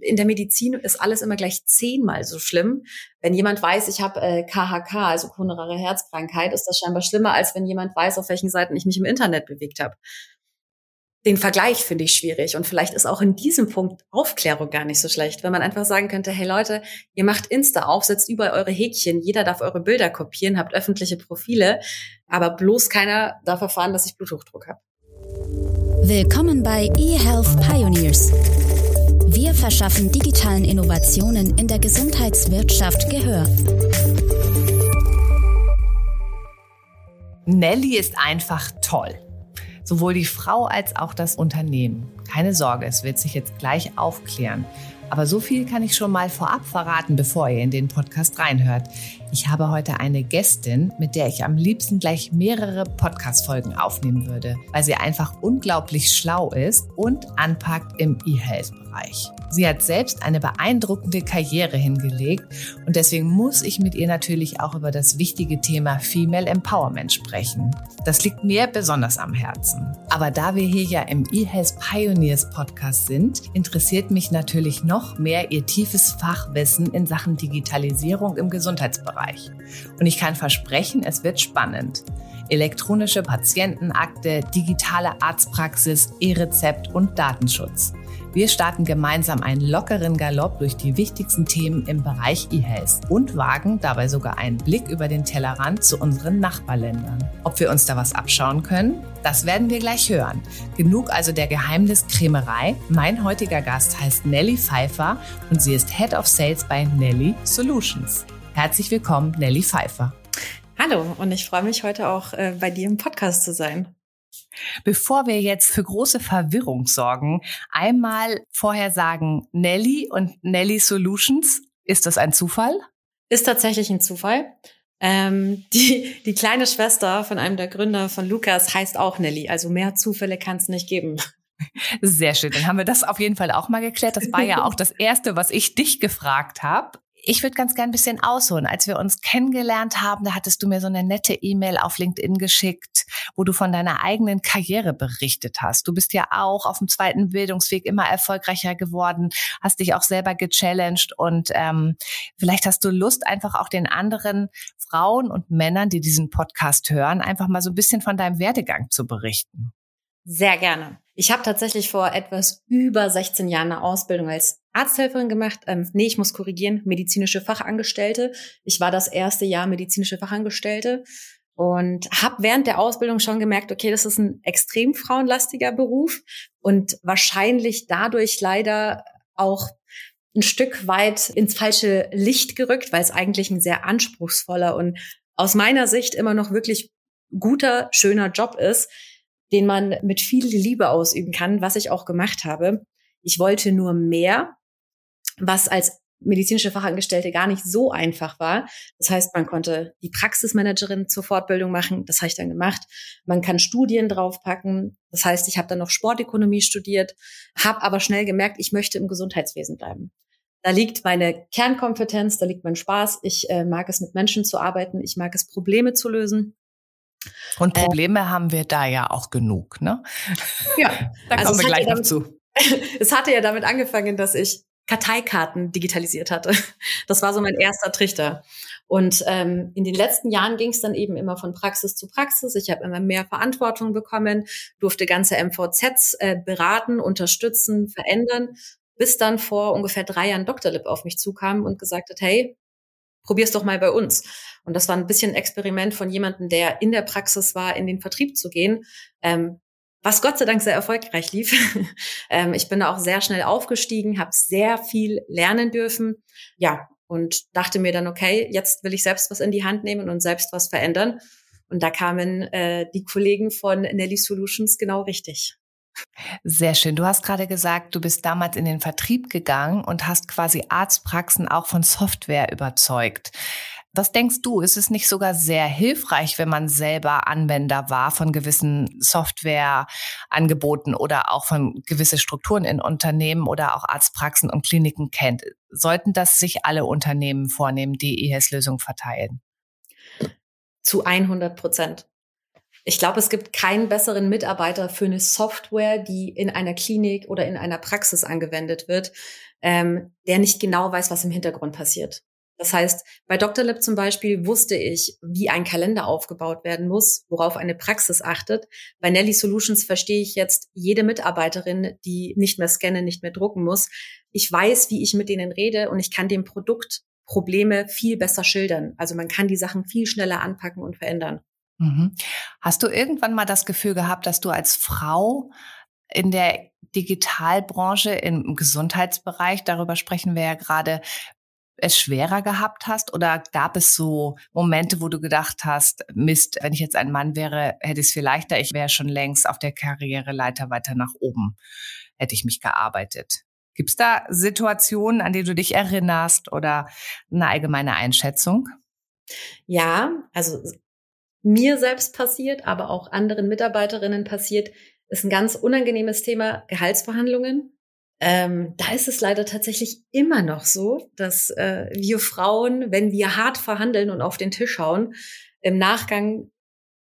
in der Medizin ist alles immer gleich zehnmal so schlimm. Wenn jemand weiß, ich habe äh, KHK, also koronare Herzkrankheit, ist das scheinbar schlimmer, als wenn jemand weiß, auf welchen Seiten ich mich im Internet bewegt habe. Den Vergleich finde ich schwierig und vielleicht ist auch in diesem Punkt Aufklärung gar nicht so schlecht, wenn man einfach sagen könnte, hey Leute, ihr macht Insta auf, setzt überall eure Häkchen, jeder darf eure Bilder kopieren, habt öffentliche Profile, aber bloß keiner darf erfahren, dass ich Bluthochdruck habe. Willkommen bei eHealth Pioneers wir verschaffen digitalen Innovationen in der Gesundheitswirtschaft Gehör. Nelly ist einfach toll. Sowohl die Frau als auch das Unternehmen. Keine Sorge, es wird sich jetzt gleich aufklären. Aber so viel kann ich schon mal vorab verraten, bevor ihr in den Podcast reinhört. Ich habe heute eine Gästin, mit der ich am liebsten gleich mehrere Podcast-Folgen aufnehmen würde, weil sie einfach unglaublich schlau ist und anpackt im E-Health-Bereich. Sie hat selbst eine beeindruckende Karriere hingelegt und deswegen muss ich mit ihr natürlich auch über das wichtige Thema Female Empowerment sprechen. Das liegt mir besonders am Herzen. Aber da wir hier ja im eHealth Pioneers Podcast sind, interessiert mich natürlich noch mehr ihr tiefes Fachwissen in Sachen Digitalisierung im Gesundheitsbereich. Und ich kann versprechen, es wird spannend elektronische Patientenakte, digitale Arztpraxis, E-Rezept und Datenschutz. Wir starten gemeinsam einen lockeren Galopp durch die wichtigsten Themen im Bereich E-Health und wagen dabei sogar einen Blick über den Tellerrand zu unseren Nachbarländern. Ob wir uns da was abschauen können? Das werden wir gleich hören. Genug also der Geheimniskrämerei. Mein heutiger Gast heißt Nelly Pfeiffer und sie ist Head of Sales bei Nelly Solutions. Herzlich willkommen, Nelly Pfeiffer. Hallo und ich freue mich heute auch äh, bei dir im Podcast zu sein. Bevor wir jetzt für große Verwirrung sorgen, einmal vorher sagen, Nelly und Nelly Solutions, ist das ein Zufall? Ist tatsächlich ein Zufall. Ähm, die, die kleine Schwester von einem der Gründer von Lukas heißt auch Nelly. Also mehr Zufälle kann es nicht geben. Sehr schön. Dann haben wir das auf jeden Fall auch mal geklärt. Das war ja auch das Erste, was ich dich gefragt habe. Ich würde ganz gern ein bisschen ausholen. Als wir uns kennengelernt haben, da hattest du mir so eine nette E-Mail auf LinkedIn geschickt, wo du von deiner eigenen Karriere berichtet hast. Du bist ja auch auf dem zweiten Bildungsweg immer erfolgreicher geworden, hast dich auch selber gechallenged und ähm, vielleicht hast du Lust, einfach auch den anderen Frauen und Männern, die diesen Podcast hören, einfach mal so ein bisschen von deinem Werdegang zu berichten. Sehr gerne. Ich habe tatsächlich vor etwas über 16 Jahren eine Ausbildung als Arzthelferin gemacht. Ähm, nee, ich muss korrigieren, medizinische Fachangestellte. Ich war das erste Jahr medizinische Fachangestellte und habe während der Ausbildung schon gemerkt, okay, das ist ein extrem frauenlastiger Beruf und wahrscheinlich dadurch leider auch ein Stück weit ins falsche Licht gerückt, weil es eigentlich ein sehr anspruchsvoller und aus meiner Sicht immer noch wirklich guter, schöner Job ist den man mit viel Liebe ausüben kann, was ich auch gemacht habe. Ich wollte nur mehr, was als medizinische Fachangestellte gar nicht so einfach war. Das heißt, man konnte die Praxismanagerin zur Fortbildung machen, das habe ich dann gemacht. Man kann Studien draufpacken. Das heißt, ich habe dann noch Sportökonomie studiert, habe aber schnell gemerkt, ich möchte im Gesundheitswesen bleiben. Da liegt meine Kernkompetenz, da liegt mein Spaß. Ich äh, mag es, mit Menschen zu arbeiten, ich mag es, Probleme zu lösen. Und äh, Probleme äh, haben wir da ja auch genug, ne? Ja, da also kommen wir gleich noch zu. es hatte ja damit angefangen, dass ich Karteikarten digitalisiert hatte. Das war so mein erster Trichter. Und ähm, in den letzten Jahren ging es dann eben immer von Praxis zu Praxis. Ich habe immer mehr Verantwortung bekommen, durfte ganze MVZs äh, beraten, unterstützen, verändern, bis dann vor ungefähr drei Jahren Dr. Lip auf mich zukam und gesagt hat, hey, probier's doch mal bei uns. Und das war ein bisschen ein Experiment von jemandem, der in der Praxis war, in den Vertrieb zu gehen. Ähm, was Gott sei Dank sehr erfolgreich lief. ähm, ich bin da auch sehr schnell aufgestiegen, habe sehr viel lernen dürfen. Ja, und dachte mir dann, okay, jetzt will ich selbst was in die Hand nehmen und selbst was verändern. Und da kamen äh, die Kollegen von Nelly Solutions genau richtig. Sehr schön. Du hast gerade gesagt, du bist damals in den Vertrieb gegangen und hast quasi Arztpraxen auch von Software überzeugt. Was denkst du, ist es nicht sogar sehr hilfreich, wenn man selber Anwender war von gewissen Softwareangeboten oder auch von gewisse Strukturen in Unternehmen oder auch Arztpraxen und Kliniken kennt? Sollten das sich alle Unternehmen vornehmen, die EHS-Lösungen verteilen? Zu 100 Prozent. Ich glaube, es gibt keinen besseren Mitarbeiter für eine Software, die in einer Klinik oder in einer Praxis angewendet wird. ähm, der nicht genau weiß, was im Hintergrund passiert. Das heißt, bei Dr. Lab zum Beispiel wusste ich, wie ein Kalender aufgebaut werden muss, worauf eine Praxis achtet. Bei Nelly Solutions verstehe ich jetzt jede Mitarbeiterin, die nicht mehr scannen, nicht mehr drucken muss. Ich weiß, wie ich mit denen rede und ich kann dem Produkt Probleme viel besser schildern. Also man kann die Sachen viel schneller anpacken und verändern. Mhm. Hast du irgendwann mal das Gefühl gehabt, dass du als Frau in der Digitalbranche im Gesundheitsbereich, darüber sprechen wir ja gerade, es schwerer gehabt hast? Oder gab es so Momente, wo du gedacht hast, Mist, wenn ich jetzt ein Mann wäre, hätte ich es viel leichter, ich wäre schon längst auf der Karriereleiter weiter nach oben, hätte ich mich gearbeitet. Gibt es da Situationen, an die du dich erinnerst oder eine allgemeine Einschätzung? Ja, also mir selbst passiert, aber auch anderen Mitarbeiterinnen passiert, ist ein ganz unangenehmes Thema Gehaltsverhandlungen. Ähm, da ist es leider tatsächlich immer noch so, dass äh, wir Frauen, wenn wir hart verhandeln und auf den Tisch hauen, im Nachgang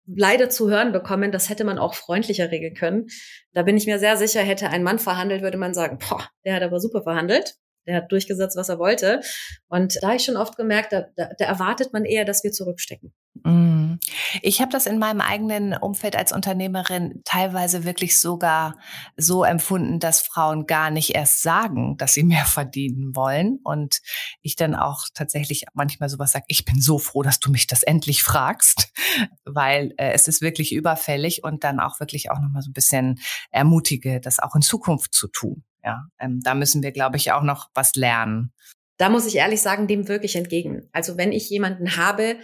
leider zu hören bekommen, das hätte man auch freundlicher regeln können. Da bin ich mir sehr sicher, hätte ein Mann verhandelt, würde man sagen, boah, der hat aber super verhandelt. Der hat durchgesetzt, was er wollte. Und da habe ich schon oft gemerkt, da, da, da erwartet man eher, dass wir zurückstecken. Mm. Ich habe das in meinem eigenen Umfeld als Unternehmerin teilweise wirklich sogar so empfunden, dass Frauen gar nicht erst sagen, dass sie mehr verdienen wollen. Und ich dann auch tatsächlich manchmal sowas sage, ich bin so froh, dass du mich das endlich fragst, weil äh, es ist wirklich überfällig und dann auch wirklich auch nochmal so ein bisschen ermutige, das auch in Zukunft zu tun. Ja, ähm, da müssen wir, glaube ich, auch noch was lernen. Da muss ich ehrlich sagen, dem wirklich entgegen. Also wenn ich jemanden habe,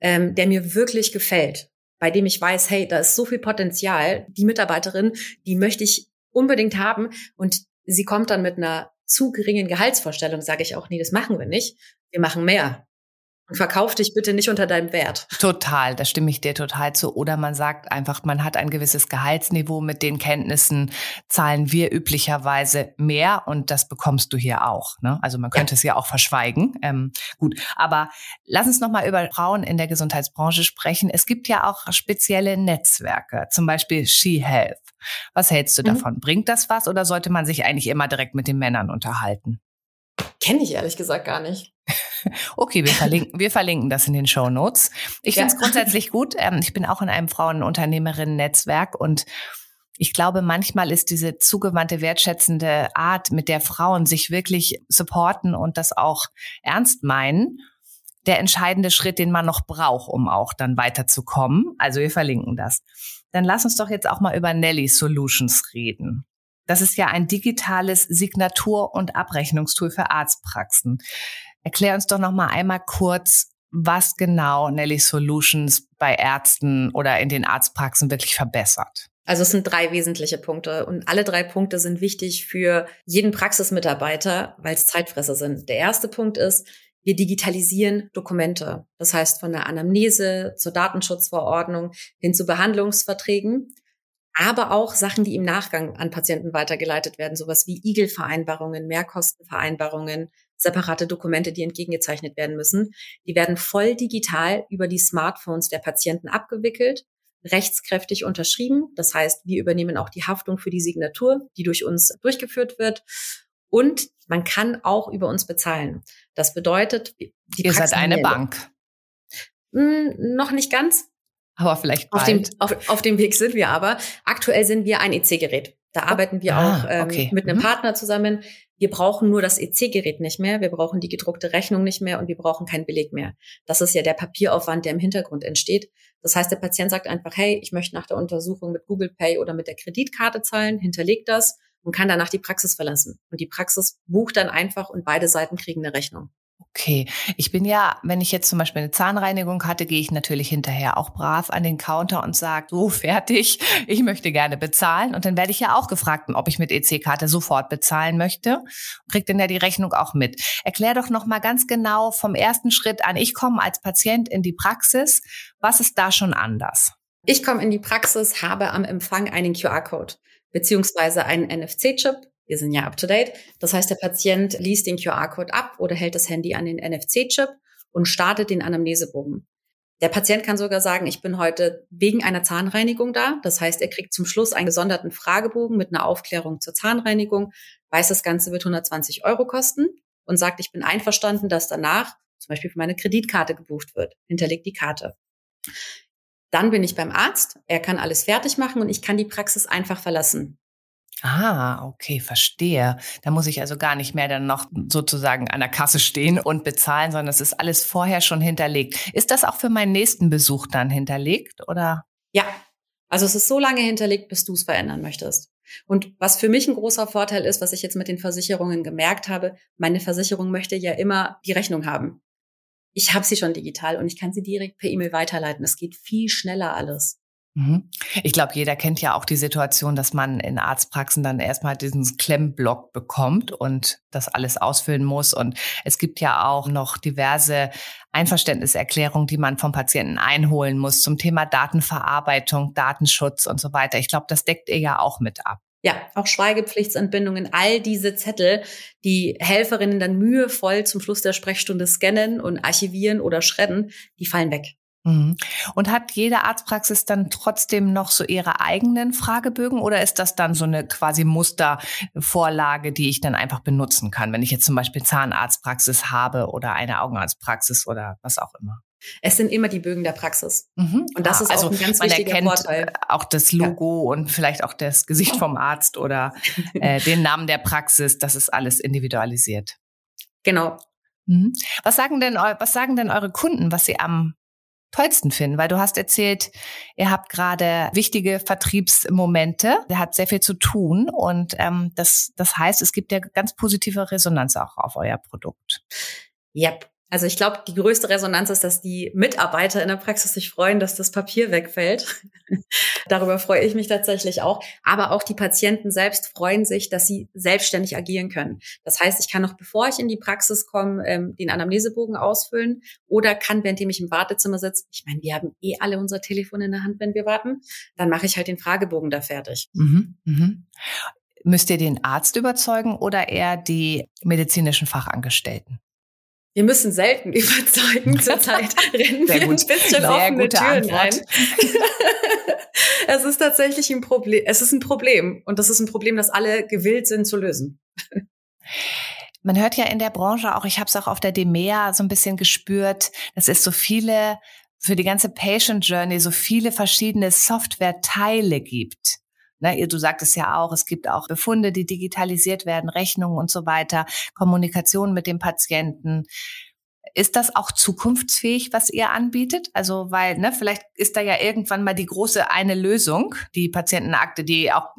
ähm, der mir wirklich gefällt, bei dem ich weiß, hey, da ist so viel Potenzial, die Mitarbeiterin, die möchte ich unbedingt haben und sie kommt dann mit einer zu geringen Gehaltsvorstellung, sage ich auch, nee, das machen wir nicht. Wir machen mehr. Und verkauf dich bitte nicht unter deinem Wert. Total, da stimme ich dir total zu. Oder man sagt einfach, man hat ein gewisses Gehaltsniveau, mit den Kenntnissen zahlen wir üblicherweise mehr und das bekommst du hier auch. Ne? Also man könnte ja. es ja auch verschweigen. Ähm, gut, aber lass uns nochmal über Frauen in der Gesundheitsbranche sprechen. Es gibt ja auch spezielle Netzwerke, zum Beispiel She Health. Was hältst du mhm. davon? Bringt das was oder sollte man sich eigentlich immer direkt mit den Männern unterhalten? Kenne ich ehrlich gesagt gar nicht. Okay, wir verlinken, wir verlinken das in den Show Notes. Ich ja. finde es grundsätzlich gut. Ähm, ich bin auch in einem Frauenunternehmerinnen-Netzwerk und ich glaube, manchmal ist diese zugewandte, wertschätzende Art, mit der Frauen sich wirklich supporten und das auch ernst meinen, der entscheidende Schritt, den man noch braucht, um auch dann weiterzukommen. Also wir verlinken das. Dann lass uns doch jetzt auch mal über Nelly Solutions reden. Das ist ja ein digitales Signatur- und Abrechnungstool für Arztpraxen. Erklär uns doch noch mal einmal kurz, was genau Nelly Solutions bei Ärzten oder in den Arztpraxen wirklich verbessert. Also es sind drei wesentliche Punkte und alle drei Punkte sind wichtig für jeden Praxismitarbeiter, weil es Zeitfresser sind. Der erste Punkt ist, wir digitalisieren Dokumente. Das heißt von der Anamnese zur Datenschutzverordnung hin zu Behandlungsverträgen, aber auch Sachen, die im Nachgang an Patienten weitergeleitet werden, sowas wie Igelvereinbarungen, Mehrkostenvereinbarungen, separate Dokumente, die entgegengezeichnet werden müssen. Die werden voll digital über die Smartphones der Patienten abgewickelt, rechtskräftig unterschrieben. Das heißt, wir übernehmen auch die Haftung für die Signatur, die durch uns durchgeführt wird. Und man kann auch über uns bezahlen. Das bedeutet, die ihr seid eine Bank. Hm, noch nicht ganz. Aber vielleicht bald. Auf dem, auf, auf dem Weg sind wir aber. Aktuell sind wir ein EC-Gerät. Da arbeiten wir ah, auch ähm, okay. mit einem mhm. Partner zusammen. Wir brauchen nur das EC-Gerät nicht mehr, wir brauchen die gedruckte Rechnung nicht mehr und wir brauchen keinen Beleg mehr. Das ist ja der Papieraufwand, der im Hintergrund entsteht. Das heißt, der Patient sagt einfach, hey, ich möchte nach der Untersuchung mit Google Pay oder mit der Kreditkarte zahlen, hinterlegt das und kann danach die Praxis verlassen. Und die Praxis bucht dann einfach und beide Seiten kriegen eine Rechnung. Okay, ich bin ja, wenn ich jetzt zum Beispiel eine Zahnreinigung hatte, gehe ich natürlich hinterher auch brav an den Counter und sage, so fertig, ich möchte gerne bezahlen. Und dann werde ich ja auch gefragt, ob ich mit EC-Karte sofort bezahlen möchte. Kriegt dann ja die Rechnung auch mit. Erklär doch noch mal ganz genau vom ersten Schritt an. Ich komme als Patient in die Praxis. Was ist da schon anders? Ich komme in die Praxis, habe am Empfang einen QR-Code beziehungsweise einen NFC-Chip wir sind ja up to date. Das heißt, der Patient liest den QR-Code ab oder hält das Handy an den NFC-Chip und startet den Anamnesebogen. Der Patient kann sogar sagen, ich bin heute wegen einer Zahnreinigung da. Das heißt, er kriegt zum Schluss einen gesonderten Fragebogen mit einer Aufklärung zur Zahnreinigung. weiß, das Ganze wird 120 Euro kosten und sagt, ich bin einverstanden, dass danach zum Beispiel für meine Kreditkarte gebucht wird. Hinterlegt die Karte. Dann bin ich beim Arzt, er kann alles fertig machen und ich kann die Praxis einfach verlassen. Ah, okay, verstehe. Da muss ich also gar nicht mehr dann noch sozusagen an der Kasse stehen und bezahlen, sondern es ist alles vorher schon hinterlegt. Ist das auch für meinen nächsten Besuch dann hinterlegt oder? Ja, also es ist so lange hinterlegt, bis du es verändern möchtest. Und was für mich ein großer Vorteil ist, was ich jetzt mit den Versicherungen gemerkt habe, meine Versicherung möchte ja immer die Rechnung haben. Ich habe sie schon digital und ich kann sie direkt per E-Mail weiterleiten. Es geht viel schneller alles. Mhm. Ich glaube, jeder kennt ja auch die Situation, dass man in Arztpraxen dann erstmal diesen Klemmblock bekommt und das alles ausfüllen muss. Und es gibt ja auch noch diverse Einverständniserklärungen, die man vom Patienten einholen muss zum Thema Datenverarbeitung, Datenschutz und so weiter. Ich glaube, das deckt ihr ja auch mit ab. Ja, auch Schweigepflichtsentbindungen, all diese Zettel, die Helferinnen dann mühevoll zum Schluss der Sprechstunde scannen und archivieren oder schredden, die fallen weg. Mhm. Und hat jede Arztpraxis dann trotzdem noch so ihre eigenen Fragebögen oder ist das dann so eine quasi Mustervorlage, die ich dann einfach benutzen kann, wenn ich jetzt zum Beispiel Zahnarztpraxis habe oder eine Augenarztpraxis oder was auch immer? Es sind immer die Bögen der Praxis. Mhm. Und das ah, ist also auch ein ganz man wichtiger erkennt Vorteil. Auch das Logo ja. und vielleicht auch das Gesicht vom Arzt oder äh, den Namen der Praxis. Das ist alles individualisiert. Genau. Mhm. Was sagen denn, was sagen denn eure Kunden, was sie am tollsten finden? Weil du hast erzählt, ihr habt gerade wichtige Vertriebsmomente, der hat sehr viel zu tun und ähm, das, das heißt, es gibt ja ganz positive Resonanz auch auf euer Produkt. Yep. Also ich glaube, die größte Resonanz ist, dass die Mitarbeiter in der Praxis sich freuen, dass das Papier wegfällt. Darüber freue ich mich tatsächlich auch. Aber auch die Patienten selbst freuen sich, dass sie selbstständig agieren können. Das heißt, ich kann noch, bevor ich in die Praxis komme, ähm, den Anamnesebogen ausfüllen oder kann, währenddem ich im Wartezimmer sitze, ich meine, wir haben eh alle unser Telefon in der Hand, wenn wir warten, dann mache ich halt den Fragebogen da fertig. Mhm, mhm. Müsst ihr den Arzt überzeugen oder eher die medizinischen Fachangestellten? Wir müssen selten überzeugen. Zurzeit rennen Sehr wir gut. ein bisschen Sehr offene Türen Antwort. rein. es ist tatsächlich ein Problem. Es ist ein Problem. Und das ist ein Problem, das alle gewillt sind zu lösen. Man hört ja in der Branche auch, ich habe es auch auf der DEMEA so ein bisschen gespürt, dass es so viele für die ganze Patient Journey so viele verschiedene Software-Teile gibt. Ne, du sagtest ja auch, es gibt auch Befunde, die digitalisiert werden, Rechnungen und so weiter, Kommunikation mit dem Patienten. Ist das auch zukunftsfähig, was ihr anbietet? Also, weil, ne, vielleicht ist da ja irgendwann mal die große eine Lösung, die Patientenakte, die auch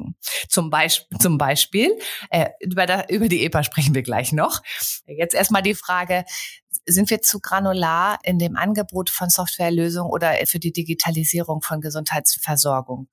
zum Beispiel, zum Beispiel, äh, über, da, über die EPA sprechen wir gleich noch. Jetzt erstmal die Frage, sind wir zu granular in dem Angebot von Softwarelösungen oder für die Digitalisierung von Gesundheitsversorgung?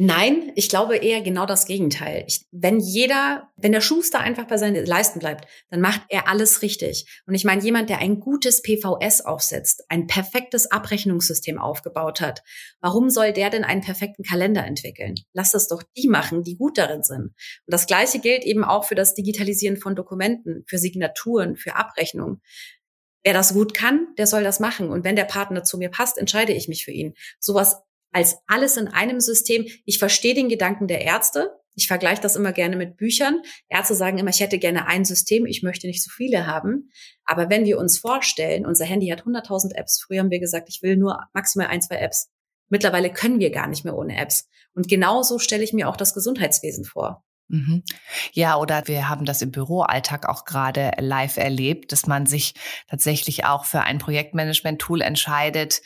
Nein, ich glaube eher genau das Gegenteil. Ich, wenn jeder, wenn der Schuster einfach bei seinen Leisten bleibt, dann macht er alles richtig. Und ich meine, jemand, der ein gutes PVS aufsetzt, ein perfektes Abrechnungssystem aufgebaut hat, warum soll der denn einen perfekten Kalender entwickeln? Lass das doch die machen, die gut darin sind. Und das Gleiche gilt eben auch für das Digitalisieren von Dokumenten, für Signaturen, für Abrechnungen. Wer das gut kann, der soll das machen. Und wenn der Partner zu mir passt, entscheide ich mich für ihn. Sowas als alles in einem System. Ich verstehe den Gedanken der Ärzte. Ich vergleiche das immer gerne mit Büchern. Ärzte sagen immer, ich hätte gerne ein System, ich möchte nicht so viele haben. Aber wenn wir uns vorstellen, unser Handy hat 100.000 Apps. Früher haben wir gesagt, ich will nur maximal ein, zwei Apps. Mittlerweile können wir gar nicht mehr ohne Apps. Und genauso stelle ich mir auch das Gesundheitswesen vor. Mhm. Ja, oder wir haben das im Büroalltag auch gerade live erlebt, dass man sich tatsächlich auch für ein Projektmanagement-Tool entscheidet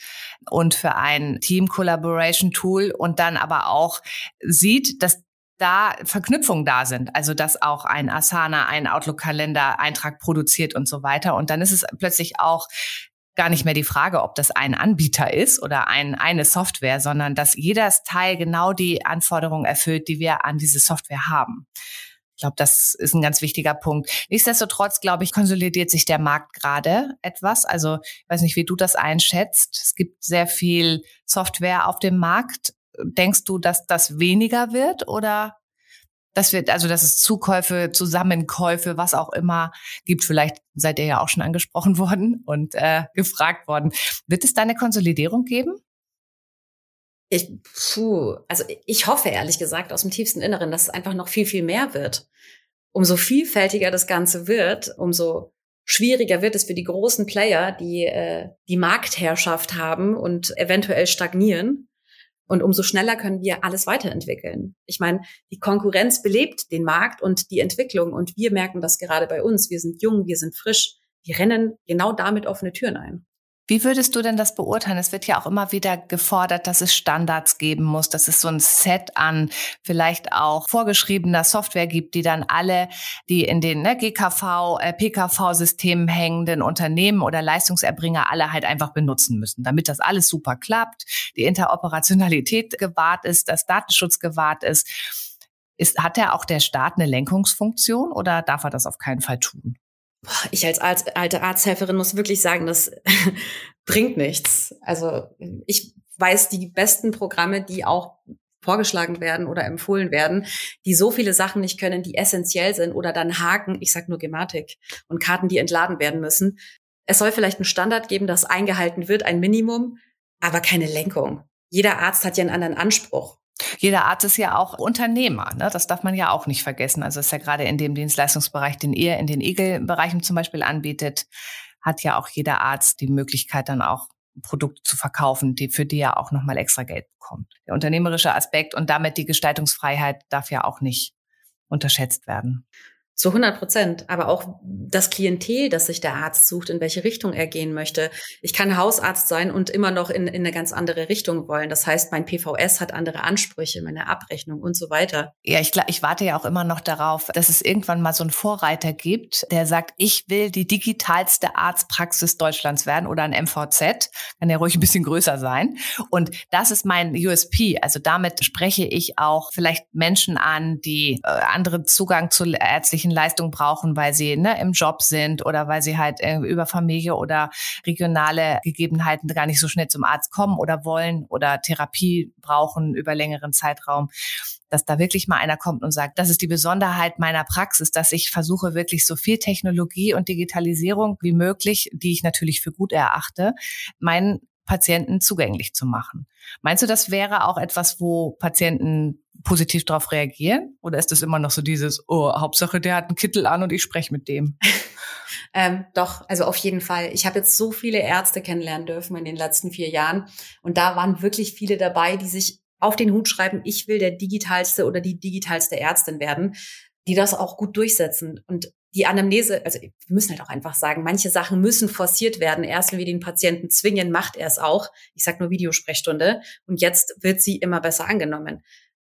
und für ein Team-Collaboration-Tool und dann aber auch sieht, dass da Verknüpfungen da sind, also dass auch ein Asana, ein Outlook-Kalender-Eintrag produziert und so weiter. Und dann ist es plötzlich auch gar nicht mehr die Frage, ob das ein Anbieter ist oder ein, eine Software, sondern dass jedes Teil genau die Anforderungen erfüllt, die wir an diese Software haben. Ich glaube, das ist ein ganz wichtiger Punkt. Nichtsdestotrotz, glaube ich, konsolidiert sich der Markt gerade etwas. Also, ich weiß nicht, wie du das einschätzt. Es gibt sehr viel Software auf dem Markt. Denkst du, dass das weniger wird oder dass wir, also dass es Zukäufe, Zusammenkäufe, was auch immer gibt. Vielleicht seid ihr ja auch schon angesprochen worden und äh, gefragt worden. Wird es da eine Konsolidierung geben? Ich, puh, also ich hoffe ehrlich gesagt aus dem tiefsten Inneren, dass es einfach noch viel, viel mehr wird. umso vielfältiger das Ganze wird, umso schwieriger wird es für die großen Player, die äh, die Marktherrschaft haben und eventuell stagnieren. Und umso schneller können wir alles weiterentwickeln. Ich meine, die Konkurrenz belebt den Markt und die Entwicklung. Und wir merken das gerade bei uns. Wir sind jung, wir sind frisch. Wir rennen genau damit offene Türen ein. Wie würdest du denn das beurteilen? Es wird ja auch immer wieder gefordert, dass es Standards geben muss, dass es so ein Set an vielleicht auch vorgeschriebener Software gibt, die dann alle, die in den ne, GKV, äh, PKV-Systemen hängenden Unternehmen oder Leistungserbringer alle halt einfach benutzen müssen, damit das alles super klappt, die Interoperationalität gewahrt ist, das Datenschutz gewahrt ist. Ist, hat ja auch der Staat eine Lenkungsfunktion oder darf er das auf keinen Fall tun? Ich als alte Arzthelferin muss wirklich sagen, das bringt nichts. Also ich weiß die besten Programme, die auch vorgeschlagen werden oder empfohlen werden, die so viele Sachen nicht können, die essentiell sind oder dann Haken, ich sag nur Gematik und Karten, die entladen werden müssen. Es soll vielleicht einen Standard geben, das eingehalten wird, ein Minimum, aber keine Lenkung. Jeder Arzt hat ja einen anderen Anspruch. Jeder Arzt ist ja auch Unternehmer, ne? das darf man ja auch nicht vergessen. Also ist ja gerade in dem Dienstleistungsbereich, den ihr in den Egelbereichen zum Beispiel anbietet, hat ja auch jeder Arzt die Möglichkeit dann auch Produkte zu verkaufen, die für die er auch nochmal extra Geld bekommt. Der unternehmerische Aspekt und damit die Gestaltungsfreiheit darf ja auch nicht unterschätzt werden. Zu 100 Prozent. Aber auch das Klientel, das sich der Arzt sucht, in welche Richtung er gehen möchte. Ich kann Hausarzt sein und immer noch in, in eine ganz andere Richtung wollen. Das heißt, mein PVS hat andere Ansprüche, meine Abrechnung und so weiter. Ja, ich, ich warte ja auch immer noch darauf, dass es irgendwann mal so einen Vorreiter gibt, der sagt, ich will die digitalste Arztpraxis Deutschlands werden oder ein MVZ. Kann ja ruhig ein bisschen größer sein. Und das ist mein USP. Also damit spreche ich auch vielleicht Menschen an, die äh, anderen Zugang zu ärztlichen zusätzlichen Leistungen brauchen, weil sie ne, im Job sind oder weil sie halt äh, über Familie oder regionale Gegebenheiten gar nicht so schnell zum Arzt kommen oder wollen oder Therapie brauchen über längeren Zeitraum dass da wirklich mal einer kommt und sagt, das ist die Besonderheit meiner Praxis, dass ich versuche wirklich so viel Technologie und Digitalisierung wie möglich, die ich natürlich für gut erachte, meinen Patienten zugänglich zu machen. Meinst du, das wäre auch etwas, wo Patienten positiv darauf reagieren? Oder ist das immer noch so dieses, oh, Hauptsache, der hat einen Kittel an und ich spreche mit dem? ähm, doch, also auf jeden Fall. Ich habe jetzt so viele Ärzte kennenlernen dürfen in den letzten vier Jahren. Und da waren wirklich viele dabei, die sich auf den Hut schreiben, ich will der digitalste oder die digitalste Ärztin werden, die das auch gut durchsetzen. Und die Anamnese, also wir müssen halt auch einfach sagen, manche Sachen müssen forciert werden. Erst wenn wir den Patienten zwingen, macht er es auch. Ich sage nur Videosprechstunde. Und jetzt wird sie immer besser angenommen.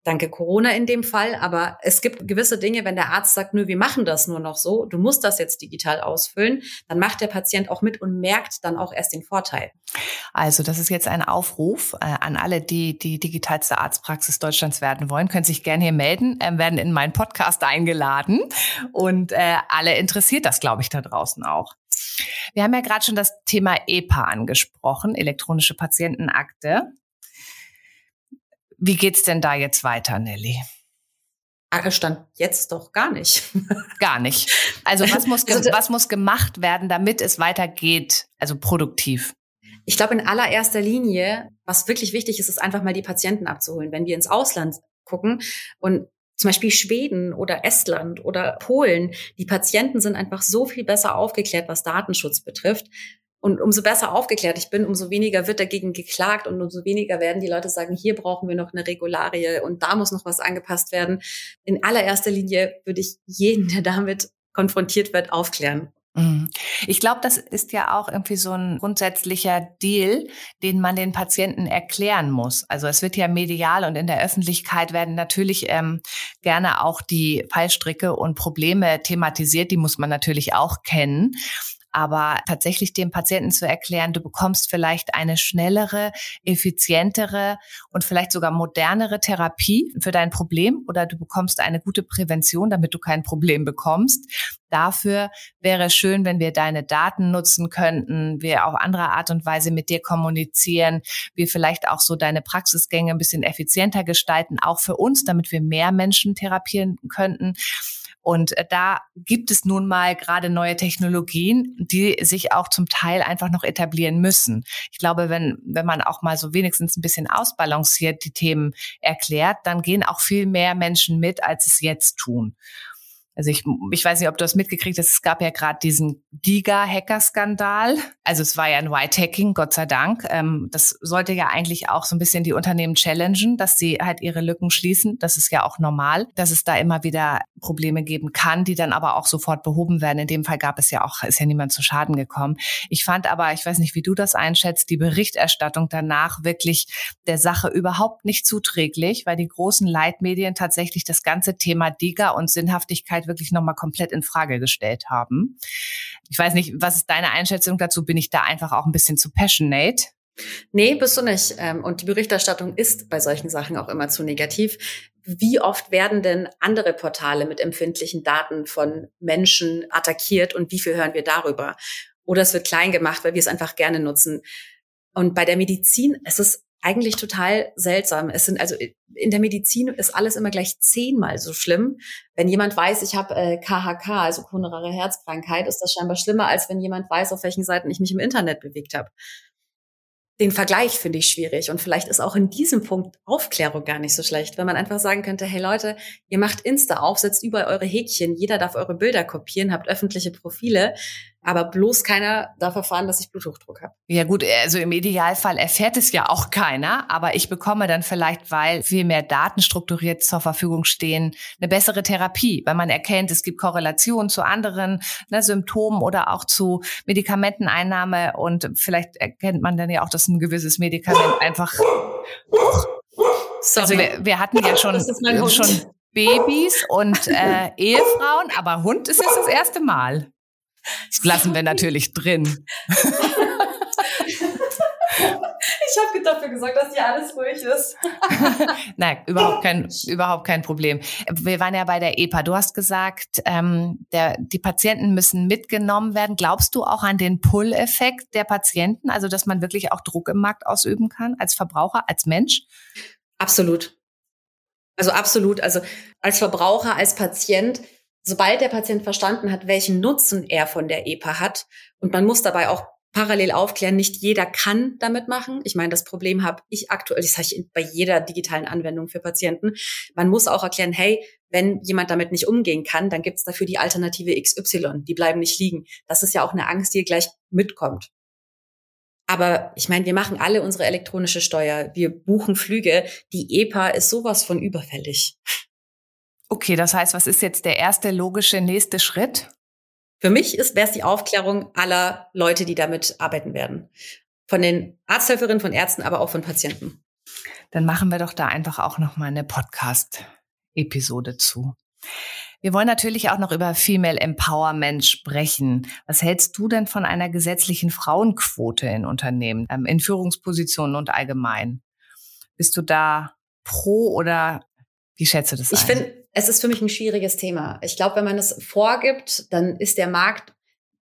Danke Corona in dem Fall, aber es gibt gewisse Dinge, wenn der Arzt sagt, nö, wir machen das nur noch so, du musst das jetzt digital ausfüllen, dann macht der Patient auch mit und merkt dann auch erst den Vorteil. Also das ist jetzt ein Aufruf äh, an alle, die die digitalste Arztpraxis Deutschlands werden wollen, können sich gerne hier melden, äh, werden in meinen Podcast eingeladen und äh, alle interessiert das, glaube ich, da draußen auch. Wir haben ja gerade schon das Thema EPA angesprochen, elektronische Patientenakte. Wie geht's denn da jetzt weiter, Nelly? Stand jetzt doch gar nicht. gar nicht. Also was muss, also, was muss gemacht werden, damit es weitergeht, also produktiv? Ich glaube, in allererster Linie, was wirklich wichtig ist, ist einfach mal die Patienten abzuholen. Wenn wir ins Ausland gucken und zum Beispiel Schweden oder Estland oder Polen, die Patienten sind einfach so viel besser aufgeklärt, was Datenschutz betrifft. Und umso besser aufgeklärt ich bin, umso weniger wird dagegen geklagt und umso weniger werden die Leute sagen, hier brauchen wir noch eine Regularie und da muss noch was angepasst werden. In allererster Linie würde ich jeden, der damit konfrontiert wird, aufklären. Mhm. Ich glaube, das ist ja auch irgendwie so ein grundsätzlicher Deal, den man den Patienten erklären muss. Also es wird ja medial und in der Öffentlichkeit werden natürlich ähm, gerne auch die Fallstricke und Probleme thematisiert. Die muss man natürlich auch kennen aber tatsächlich dem Patienten zu erklären, du bekommst vielleicht eine schnellere, effizientere und vielleicht sogar modernere Therapie für dein Problem oder du bekommst eine gute Prävention, damit du kein Problem bekommst. Dafür wäre es schön, wenn wir deine Daten nutzen könnten, wir auf andere Art und Weise mit dir kommunizieren, wir vielleicht auch so deine Praxisgänge ein bisschen effizienter gestalten, auch für uns, damit wir mehr Menschen therapieren könnten. Und äh, da gibt es nun mal gerade neue Technologien, die sich auch zum Teil einfach noch etablieren müssen. Ich glaube, wenn, wenn man auch mal so wenigstens ein bisschen ausbalanciert die Themen erklärt, dann gehen auch viel mehr Menschen mit, als es jetzt tun. Also ich, ich weiß nicht, ob du das mitgekriegt hast, es gab ja gerade diesen Giga-Hacker-Skandal. Also es war ja ein White-Hacking, Gott sei Dank. Ähm, das sollte ja eigentlich auch so ein bisschen die Unternehmen challengen, dass sie halt ihre Lücken schließen. Das ist ja auch normal, dass es da immer wieder Probleme geben kann, die dann aber auch sofort behoben werden. In dem Fall gab es ja auch, ist ja niemand zu Schaden gekommen. Ich fand aber, ich weiß nicht, wie du das einschätzt, die Berichterstattung danach wirklich der Sache überhaupt nicht zuträglich, weil die großen Leitmedien tatsächlich das ganze Thema Diga und Sinnhaftigkeit wirklich nochmal komplett in Frage gestellt haben. Ich weiß nicht, was ist deine Einschätzung dazu? Bin ich da einfach auch ein bisschen zu passionate? Nee, bist du nicht. Ähm, und die Berichterstattung ist bei solchen Sachen auch immer zu negativ. Wie oft werden denn andere Portale mit empfindlichen Daten von Menschen attackiert und wie viel hören wir darüber? Oder es wird klein gemacht, weil wir es einfach gerne nutzen. Und bei der Medizin, es ist eigentlich total seltsam. Es sind also in der Medizin ist alles immer gleich zehnmal so schlimm. Wenn jemand weiß, ich habe äh, KHK, also koronare Herzkrankheit, ist das scheinbar schlimmer, als wenn jemand weiß, auf welchen Seiten ich mich im Internet bewegt habe. Den Vergleich finde ich schwierig und vielleicht ist auch in diesem Punkt Aufklärung gar nicht so schlecht, wenn man einfach sagen könnte, hey Leute, ihr macht Insta auf, setzt überall eure Häkchen, jeder darf eure Bilder kopieren, habt öffentliche Profile, aber bloß keiner darf erfahren, dass ich Bluthochdruck habe. Ja gut, also im Idealfall erfährt es ja auch keiner, aber ich bekomme dann vielleicht, weil viel mehr Daten strukturiert zur Verfügung stehen, eine bessere Therapie, weil man erkennt, es gibt Korrelationen zu anderen ne, Symptomen oder auch zu Medikamenteneinnahme und vielleicht erkennt man dann ja auch, dass ein gewisses Medikament einfach. Sorry. Also wir, wir hatten ja schon, schon Babys und äh, Ehefrauen, aber Hund ist jetzt das erste Mal. Das lassen wir natürlich drin. Ich habe dafür gesagt, dass hier alles ruhig ist. Nein, überhaupt kein, überhaupt kein Problem. Wir waren ja bei der EPA. Du hast gesagt, ähm, der, die Patienten müssen mitgenommen werden. Glaubst du auch an den Pull-Effekt der Patienten? Also, dass man wirklich auch Druck im Markt ausüben kann als Verbraucher, als Mensch? Absolut. Also absolut. Also als Verbraucher, als Patient sobald der Patient verstanden hat, welchen Nutzen er von der EPA hat, und man muss dabei auch parallel aufklären, nicht jeder kann damit machen. Ich meine, das Problem habe ich aktuell, das sage ich bei jeder digitalen Anwendung für Patienten. Man muss auch erklären, hey, wenn jemand damit nicht umgehen kann, dann gibt es dafür die Alternative XY. Die bleiben nicht liegen. Das ist ja auch eine Angst, die gleich mitkommt. Aber ich meine, wir machen alle unsere elektronische Steuer. Wir buchen Flüge. Die EPA ist sowas von überfällig. Okay, das heißt, was ist jetzt der erste logische nächste Schritt? Für mich ist wäre es die Aufklärung aller Leute, die damit arbeiten werden. Von den Arzthelferinnen, von Ärzten, aber auch von Patienten. Dann machen wir doch da einfach auch noch mal eine Podcast-Episode zu. Wir wollen natürlich auch noch über Female Empowerment sprechen. Was hältst du denn von einer gesetzlichen Frauenquote in Unternehmen, ähm, in Führungspositionen und allgemein? Bist du da pro oder wie schätze du das Ich finde, es ist für mich ein schwieriges Thema. Ich glaube, wenn man es vorgibt, dann ist der Markt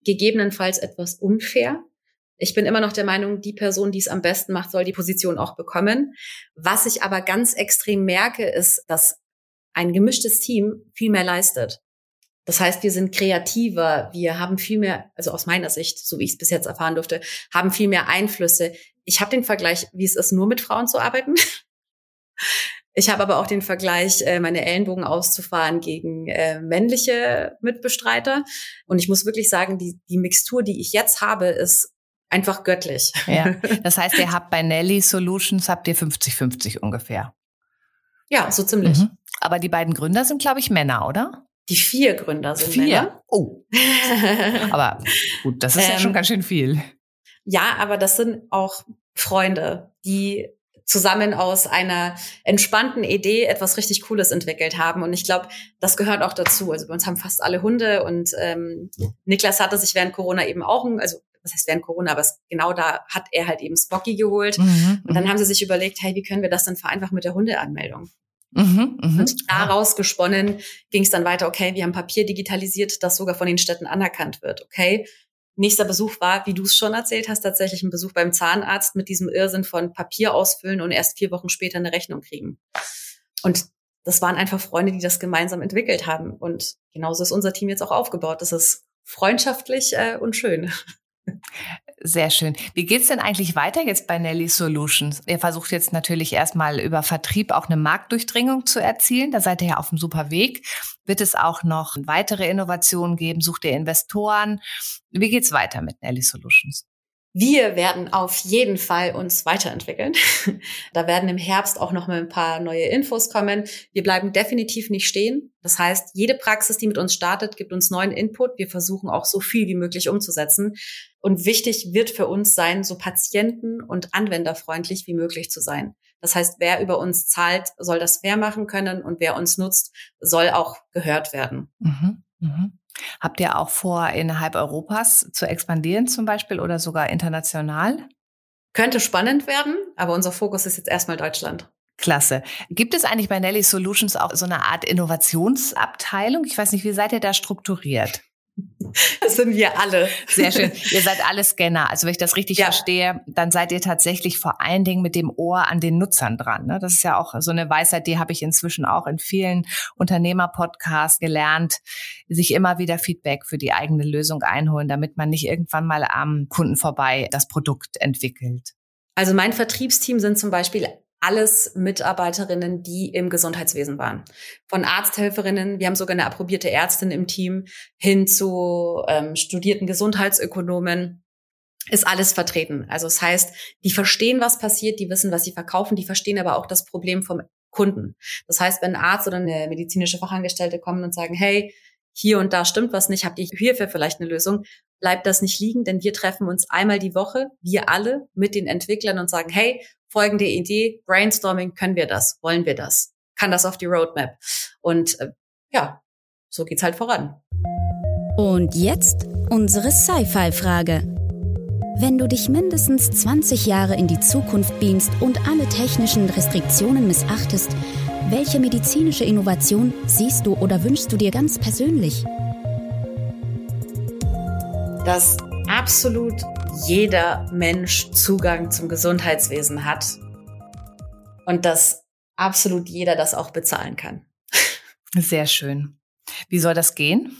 gegebenenfalls etwas unfair. Ich bin immer noch der Meinung, die Person, die es am besten macht, soll die Position auch bekommen. Was ich aber ganz extrem merke, ist, dass ein gemischtes Team viel mehr leistet. Das heißt, wir sind kreativer, wir haben viel mehr, also aus meiner Sicht, so wie ich es bis jetzt erfahren durfte, haben viel mehr Einflüsse. Ich habe den Vergleich, wie es ist, nur mit Frauen zu arbeiten. Ich habe aber auch den Vergleich, äh, meine Ellenbogen auszufahren gegen äh, männliche Mitbestreiter. Und ich muss wirklich sagen, die, die Mixtur, die ich jetzt habe, ist einfach göttlich. Ja, das heißt, ihr habt bei Nelly Solutions, habt ihr 50-50 ungefähr. Ja, so ziemlich. Mhm. Aber die beiden Gründer sind, glaube ich, Männer, oder? Die vier Gründer sind vier? Männer. Oh. aber gut, das ist ähm, ja schon ganz schön viel. Ja, aber das sind auch Freunde, die zusammen aus einer entspannten Idee etwas richtig Cooles entwickelt haben. Und ich glaube, das gehört auch dazu. Also bei uns haben fast alle Hunde und ähm, Niklas hatte sich während Corona eben auch, ein, also was heißt während Corona, aber es, genau da hat er halt eben Spocky geholt. Mhm, und dann mhm. haben sie sich überlegt, hey, wie können wir das denn vereinfachen mit der Hundeanmeldung? Mhm, mh. Und daraus gesponnen ging es dann weiter, okay, wir haben Papier digitalisiert, das sogar von den Städten anerkannt wird. Okay, Nächster Besuch war, wie du es schon erzählt hast, tatsächlich ein Besuch beim Zahnarzt mit diesem Irrsinn von Papier ausfüllen und erst vier Wochen später eine Rechnung kriegen. Und das waren einfach Freunde, die das gemeinsam entwickelt haben. Und genauso ist unser Team jetzt auch aufgebaut. Das ist freundschaftlich äh, und schön. Sehr schön. Wie geht's denn eigentlich weiter jetzt bei Nelly Solutions? Ihr versucht jetzt natürlich erstmal über Vertrieb auch eine Marktdurchdringung zu erzielen. Da seid ihr ja auf einem super Weg. Wird es auch noch weitere Innovationen geben? Sucht ihr Investoren? Wie geht's weiter mit Nelly Solutions? Wir werden auf jeden Fall uns weiterentwickeln. da werden im Herbst auch noch mal ein paar neue Infos kommen. Wir bleiben definitiv nicht stehen. Das heißt, jede Praxis, die mit uns startet, gibt uns neuen Input. Wir versuchen auch so viel wie möglich umzusetzen. Und wichtig wird für uns sein, so patienten- und anwenderfreundlich wie möglich zu sein. Das heißt, wer über uns zahlt, soll das fair machen können und wer uns nutzt, soll auch gehört werden. Mhm. Mhm. Habt ihr auch vor, innerhalb Europas zu expandieren zum Beispiel oder sogar international? Könnte spannend werden, aber unser Fokus ist jetzt erstmal Deutschland. Klasse. Gibt es eigentlich bei Nelly Solutions auch so eine Art Innovationsabteilung? Ich weiß nicht, wie seid ihr da strukturiert? Das sind wir alle. Sehr schön. Ihr seid alle Scanner. Also wenn ich das richtig ja. verstehe, dann seid ihr tatsächlich vor allen Dingen mit dem Ohr an den Nutzern dran. Ne? Das ist ja auch so eine Weisheit, die habe ich inzwischen auch in vielen Unternehmerpodcasts gelernt, sich immer wieder Feedback für die eigene Lösung einholen, damit man nicht irgendwann mal am Kunden vorbei das Produkt entwickelt. Also mein Vertriebsteam sind zum Beispiel alles Mitarbeiterinnen, die im Gesundheitswesen waren. Von Arzthelferinnen, wir haben sogar eine approbierte Ärztin im Team, hin zu ähm, studierten Gesundheitsökonomen, ist alles vertreten. Also das heißt, die verstehen, was passiert, die wissen, was sie verkaufen, die verstehen aber auch das Problem vom Kunden. Das heißt, wenn ein Arzt oder eine medizinische Fachangestellte kommen und sagen, hey, hier und da stimmt was nicht, habt ihr hierfür vielleicht eine Lösung, bleibt das nicht liegen, denn wir treffen uns einmal die Woche, wir alle mit den Entwicklern und sagen, hey, folgende Idee, Brainstorming, können wir das, wollen wir das, kann das auf die Roadmap. Und äh, ja, so geht's halt voran. Und jetzt unsere Sci-Fi-Frage. Wenn du dich mindestens 20 Jahre in die Zukunft beamst und alle technischen Restriktionen missachtest, welche medizinische Innovation siehst du oder wünschst du dir ganz persönlich? Dass absolut jeder Mensch Zugang zum Gesundheitswesen hat und dass absolut jeder das auch bezahlen kann. Sehr schön. Wie soll das gehen?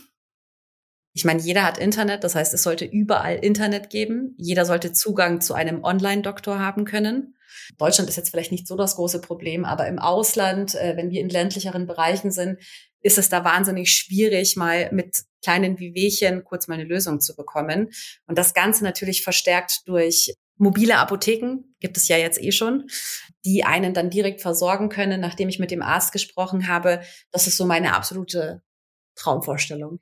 Ich meine, jeder hat Internet, das heißt, es sollte überall Internet geben. Jeder sollte Zugang zu einem Online-Doktor haben können. Deutschland ist jetzt vielleicht nicht so das große Problem, aber im Ausland, äh, wenn wir in ländlicheren Bereichen sind, ist es da wahnsinnig schwierig, mal mit kleinen Wehwehchen kurz mal eine Lösung zu bekommen. Und das Ganze natürlich verstärkt durch mobile Apotheken, gibt es ja jetzt eh schon, die einen dann direkt versorgen können, nachdem ich mit dem Arzt gesprochen habe. Das ist so meine absolute Traumvorstellung.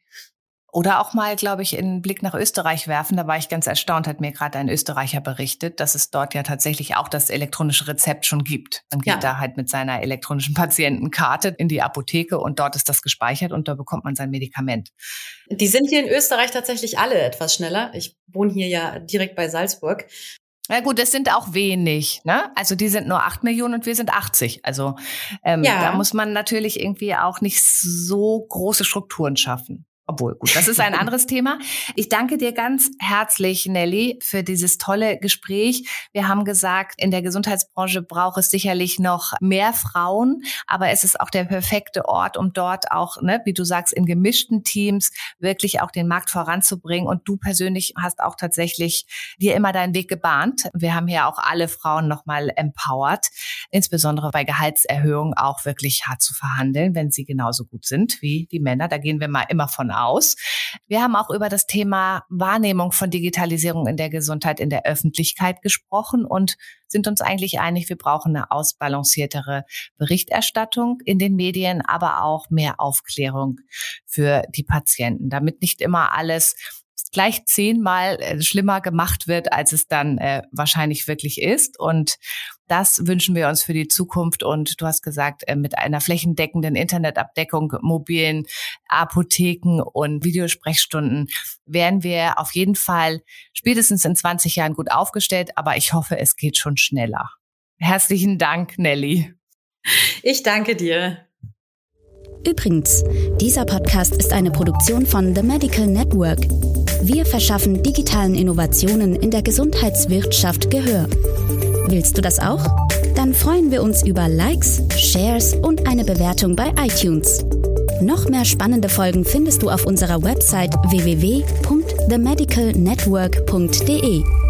Oder auch mal, glaube ich, einen Blick nach Österreich werfen. Da war ich ganz erstaunt, hat mir gerade ein Österreicher berichtet, dass es dort ja tatsächlich auch das elektronische Rezept schon gibt. Man geht ja. da halt mit seiner elektronischen Patientenkarte in die Apotheke und dort ist das gespeichert und da bekommt man sein Medikament. Die sind hier in Österreich tatsächlich alle etwas schneller. Ich wohne hier ja direkt bei Salzburg. Na gut, das sind auch wenig. Ne? Also die sind nur acht Millionen und wir sind 80. Also ähm, ja. da muss man natürlich irgendwie auch nicht so große Strukturen schaffen. Obwohl, gut, das ist ein anderes Thema. Ich danke dir ganz herzlich, Nelly, für dieses tolle Gespräch. Wir haben gesagt, in der Gesundheitsbranche braucht es sicherlich noch mehr Frauen, aber es ist auch der perfekte Ort, um dort auch, ne, wie du sagst, in gemischten Teams wirklich auch den Markt voranzubringen. Und du persönlich hast auch tatsächlich dir immer deinen Weg gebahnt. Wir haben hier auch alle Frauen nochmal empowered, insbesondere bei Gehaltserhöhungen auch wirklich hart zu verhandeln, wenn sie genauso gut sind wie die Männer. Da gehen wir mal immer von aus. Wir haben auch über das Thema Wahrnehmung von Digitalisierung in der Gesundheit in der Öffentlichkeit gesprochen und sind uns eigentlich einig, wir brauchen eine ausbalanciertere Berichterstattung in den Medien, aber auch mehr Aufklärung für die Patienten, damit nicht immer alles gleich zehnmal äh, schlimmer gemacht wird, als es dann äh, wahrscheinlich wirklich ist. Und das wünschen wir uns für die Zukunft. Und du hast gesagt, äh, mit einer flächendeckenden Internetabdeckung, mobilen Apotheken und Videosprechstunden wären wir auf jeden Fall spätestens in 20 Jahren gut aufgestellt. Aber ich hoffe, es geht schon schneller. Herzlichen Dank, Nelly. Ich danke dir. Übrigens, dieser Podcast ist eine Produktion von The Medical Network. Wir verschaffen digitalen Innovationen in der Gesundheitswirtschaft Gehör. Willst du das auch? Dann freuen wir uns über Likes, Shares und eine Bewertung bei iTunes. Noch mehr spannende Folgen findest du auf unserer Website www.themedicalnetwork.de.